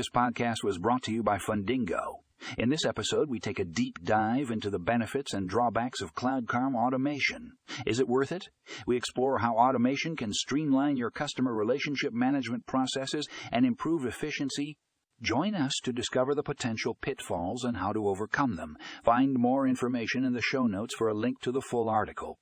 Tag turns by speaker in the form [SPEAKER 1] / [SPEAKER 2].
[SPEAKER 1] This podcast was brought to you by Fundingo. In this episode, we take a deep dive into the benefits and drawbacks of Cloud CRM automation. Is it worth it? We explore how automation can streamline your customer relationship management processes and improve efficiency. Join us to discover the potential pitfalls and how to overcome them. Find more information in the show notes for a link to the full article.